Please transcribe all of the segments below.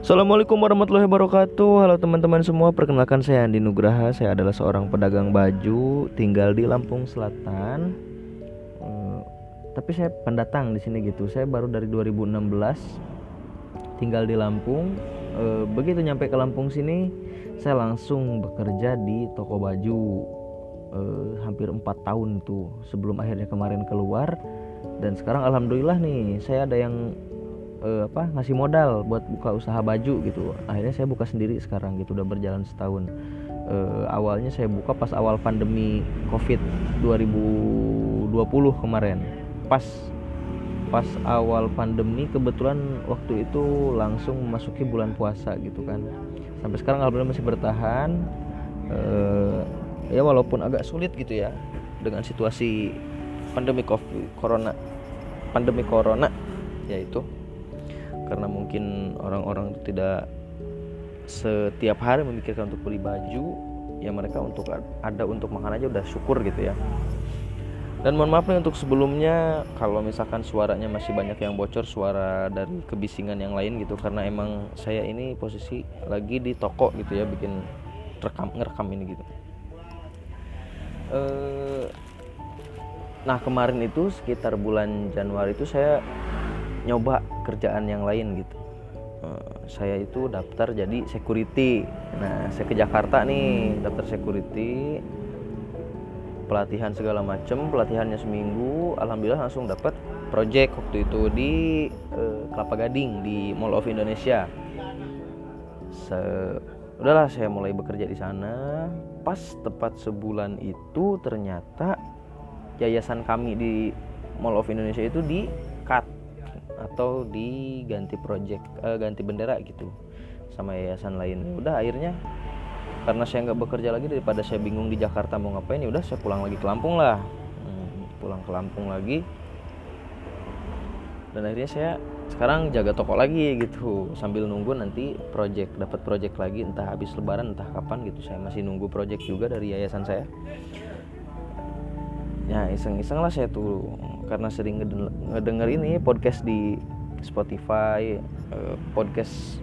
Assalamualaikum warahmatullahi wabarakatuh. Halo teman-teman semua Perkenalkan saya Andi Nugraha. Saya adalah seorang pedagang baju Tinggal di Lampung Selatan. Eh, Tapi saya pendatang di sini gitu. Saya baru dari 2016 Tinggal di Lampung. Eh, Begitu nyampe ke Lampung sini Saya langsung bekerja di toko baju. Eh, Hampir 4 tahun tuh Sebelum akhirnya kemarin keluar. Dan sekarang Alhamdulillah nih Saya ada yang eh, apa ngasih modal buat buka usaha baju gitu. Akhirnya saya buka sendiri sekarang gitu udah berjalan setahun. Eh, awalnya saya buka pas awal pandemi covid 2020 kemarin. Pas pas awal pandemi kebetulan waktu itu langsung memasuki bulan puasa gitu kan. Sampai sekarang alhamdulillah masih bertahan. Eh, ya walaupun agak sulit gitu ya dengan situasi pandemi covid corona pandemi corona yaitu karena mungkin orang-orang itu tidak setiap hari memikirkan untuk beli baju ya mereka untuk ada untuk makan aja udah syukur gitu ya. Dan mohon maaf nih untuk sebelumnya kalau misalkan suaranya masih banyak yang bocor suara dari kebisingan yang lain gitu karena emang saya ini posisi lagi di toko gitu ya bikin rekam ngerekam ini gitu. Eh, nah kemarin itu sekitar bulan Januari itu saya nyoba kerjaan yang lain gitu. Eh, saya itu daftar jadi security. Nah saya ke Jakarta nih daftar security pelatihan segala macem pelatihannya seminggu alhamdulillah langsung dapat project waktu itu di eh, Kelapa Gading di Mall of Indonesia. Se- udahlah saya mulai bekerja di sana. Pas tepat sebulan itu ternyata yayasan kami di Mall of Indonesia itu di cut atau diganti project eh, ganti bendera gitu sama yayasan lain. Udah akhirnya karena saya nggak bekerja lagi daripada saya bingung di Jakarta mau ngapain ya udah saya pulang lagi ke Lampung lah. Hmm, pulang ke Lampung lagi. Dan akhirnya saya sekarang jaga toko lagi gitu sambil nunggu nanti project dapat project lagi entah habis lebaran entah kapan gitu. Saya masih nunggu project juga dari yayasan saya. Ya iseng-iseng lah saya tuh karena sering ngeden- ngedenger ini podcast di Spotify eh, podcast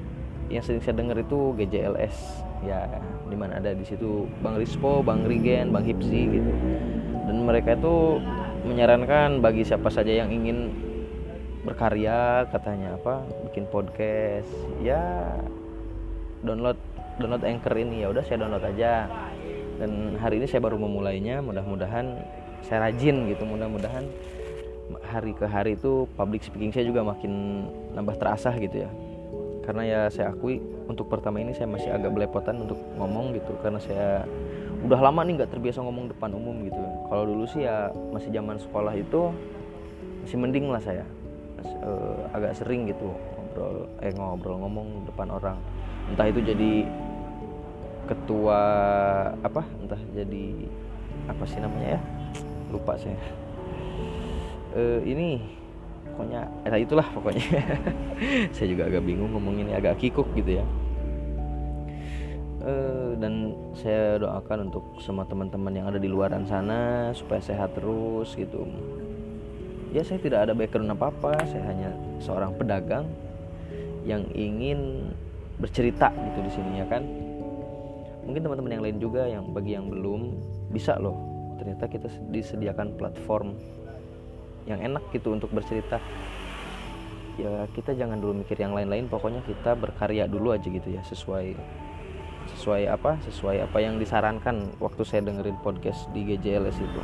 yang sering saya denger itu GJLS ya di mana ada di situ Bang Rispo, Bang Rigen, Bang Hipsi gitu. Dan mereka itu menyarankan bagi siapa saja yang ingin berkarya katanya apa bikin podcast ya download download anchor ini. Ya udah saya download aja. Dan hari ini saya baru memulainya mudah-mudahan saya rajin gitu mudah-mudahan hari ke hari itu public speaking saya juga makin nambah terasa gitu ya. Karena ya saya akui untuk pertama ini saya masih agak belepotan untuk ngomong gitu. Karena saya udah lama nih nggak terbiasa ngomong depan umum gitu. Kalau dulu sih ya masih zaman sekolah itu masih mending lah saya. Eh, agak sering gitu ngobrol eh ngobrol ngomong depan orang. Entah itu jadi ketua apa entah jadi apa sih namanya ya? Lupa saya Eh, ini pokoknya eh, itulah pokoknya. Saya juga agak bingung ngomong ini agak kikuk gitu ya. Eh, dan saya doakan untuk semua teman-teman yang ada di luaran sana supaya sehat terus gitu. Ya saya tidak ada background apa apa saya hanya seorang pedagang yang ingin bercerita gitu di sini ya kan? Mungkin teman-teman yang lain juga yang bagi yang belum bisa loh. Ternyata kita disediakan platform yang enak gitu untuk bercerita. Ya kita jangan dulu mikir yang lain-lain pokoknya kita berkarya dulu aja gitu ya sesuai sesuai apa sesuai apa yang disarankan waktu saya dengerin podcast di GJLS itu.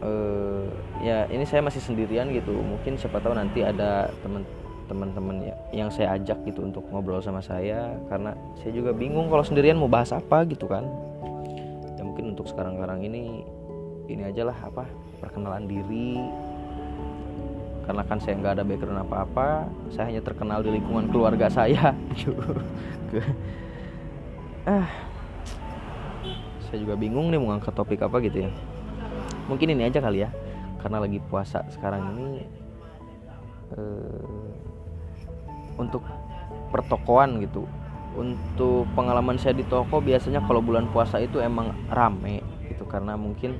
Eh ya ini saya masih sendirian gitu. Mungkin siapa tahu nanti ada teman teman-teman ya yang saya ajak gitu untuk ngobrol sama saya. Karena saya juga bingung kalau sendirian mau bahas apa gitu kan. Ya mungkin untuk sekarang-karang ini ini aja lah apa perkenalan diri. Karena kan saya nggak ada background apa-apa saya hanya terkenal di lingkungan keluarga saya. Ah. Saya juga bingung nih mau ngangkat topik apa gitu ya. Mungkin ini aja kali ya karena lagi puasa sekarang ini. Eh, untuk pertokoan gitu. Untuk pengalaman saya di toko biasanya kalau bulan puasa itu emang rame gitu karena mungkin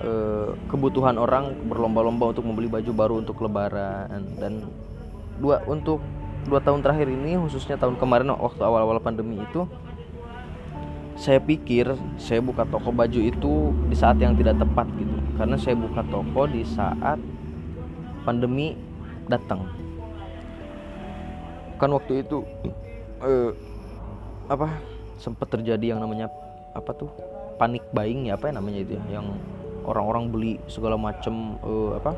eh, kebutuhan orang berlomba-lomba untuk membeli baju baru untuk lebaran. Dan dua untuk dua tahun terakhir ini khususnya tahun kemarin waktu awal-awal pandemi itu saya pikir saya buka toko baju itu di saat yang tidak tepat gitu. Karena saya buka toko di saat pandemi datang. Kan waktu itu eh, apa sempat terjadi yang namanya apa tuh panik buying ya apa ya namanya itu ya yang orang-orang beli segala macam eh, apa?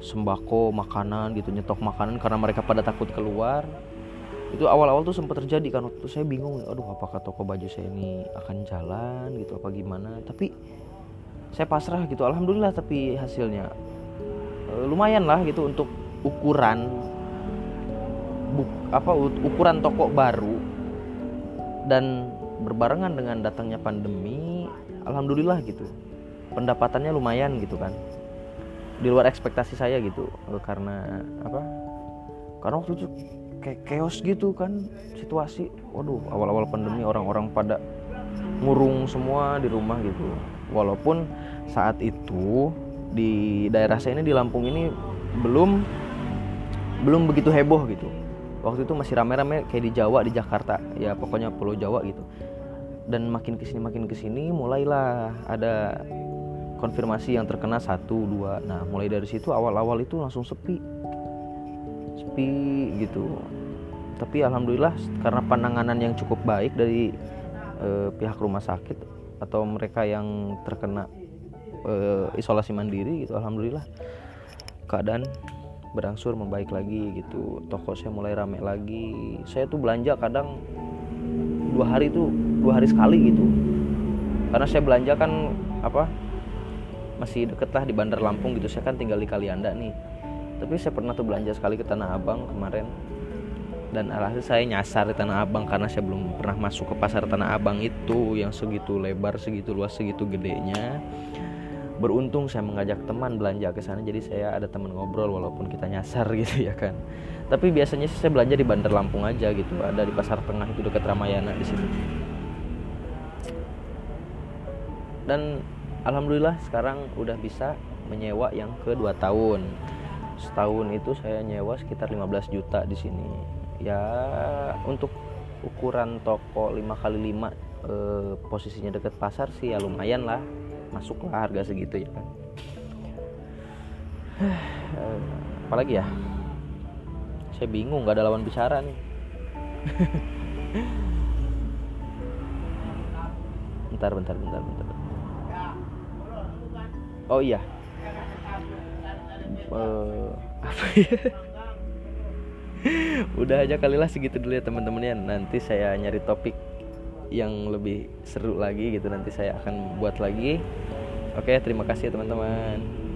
Sembako makanan gitu nyetok makanan karena mereka pada takut keluar. Itu awal-awal tuh sempat terjadi kan waktu saya bingung aduh apakah toko baju saya ini akan jalan gitu apa gimana? Tapi saya pasrah gitu alhamdulillah tapi hasilnya e, lumayan lah gitu untuk ukuran buk, apa ukuran toko baru dan berbarengan dengan datangnya pandemi alhamdulillah gitu. Pendapatannya lumayan gitu kan. Di luar ekspektasi saya gitu eh, karena apa? Karena waktu itu kayak chaos gitu kan situasi. Waduh awal-awal pandemi orang-orang pada ngurung semua di rumah gitu. Walaupun saat itu di daerah saya ini di Lampung ini belum belum begitu heboh gitu. Waktu itu masih rame-rame kayak di Jawa di Jakarta. Ya pokoknya Pulau Jawa gitu dan makin ke sini makin ke sini mulailah ada konfirmasi yang terkena satu dua. Nah mulai dari situ awal-awal itu langsung sepi. Sepi gitu. Tapi alhamdulillah karena penanganan yang cukup baik dari eh, pihak rumah sakit atau mereka yang terkena eh, isolasi mandiri gitu alhamdulillah keadaan berangsur membaik lagi gitu. Toko saya mulai rame lagi. Saya tuh belanja kadang dua hari tuh dua hari sekali gitu. Karena saya belanja kan apa masih deket lah di Bandar Lampung gitu. Saya kan tinggal di Kalianda nih. Tapi saya pernah tuh belanja sekali ke Tanah Abang kemarin. Dan alhasil saya nyasar di Tanah Abang karena saya belum pernah masuk ke pasar Tanah Abang itu yang segitu lebar segitu luas segitu gedenya beruntung saya mengajak teman belanja ke sana jadi saya ada teman ngobrol walaupun kita nyasar gitu ya kan. Tapi biasanya saya belanja di Bandar Lampung aja gitu ada di pasar tengah itu dekat Ramayana di situ. Dan alhamdulillah sekarang udah bisa menyewa yang ke dua tahun. Setahun itu saya nyewa sekitar 15 juta di sini. Ya untuk ukuran toko 5 kali 5 eh, posisinya deket pasar sih ya lumayan lah masuklah harga segitu ya kan. Apalagi ya? Saya bingung nggak ada lawan bicara nih. Bentar bentar bentar bentar. Oh iya. Uh, apa ya? Udah aja kali lah segitu dulu ya teman-teman ya. Nanti saya nyari topik yang lebih seru lagi gitu nanti saya akan buat lagi. Oke terima kasih teman-teman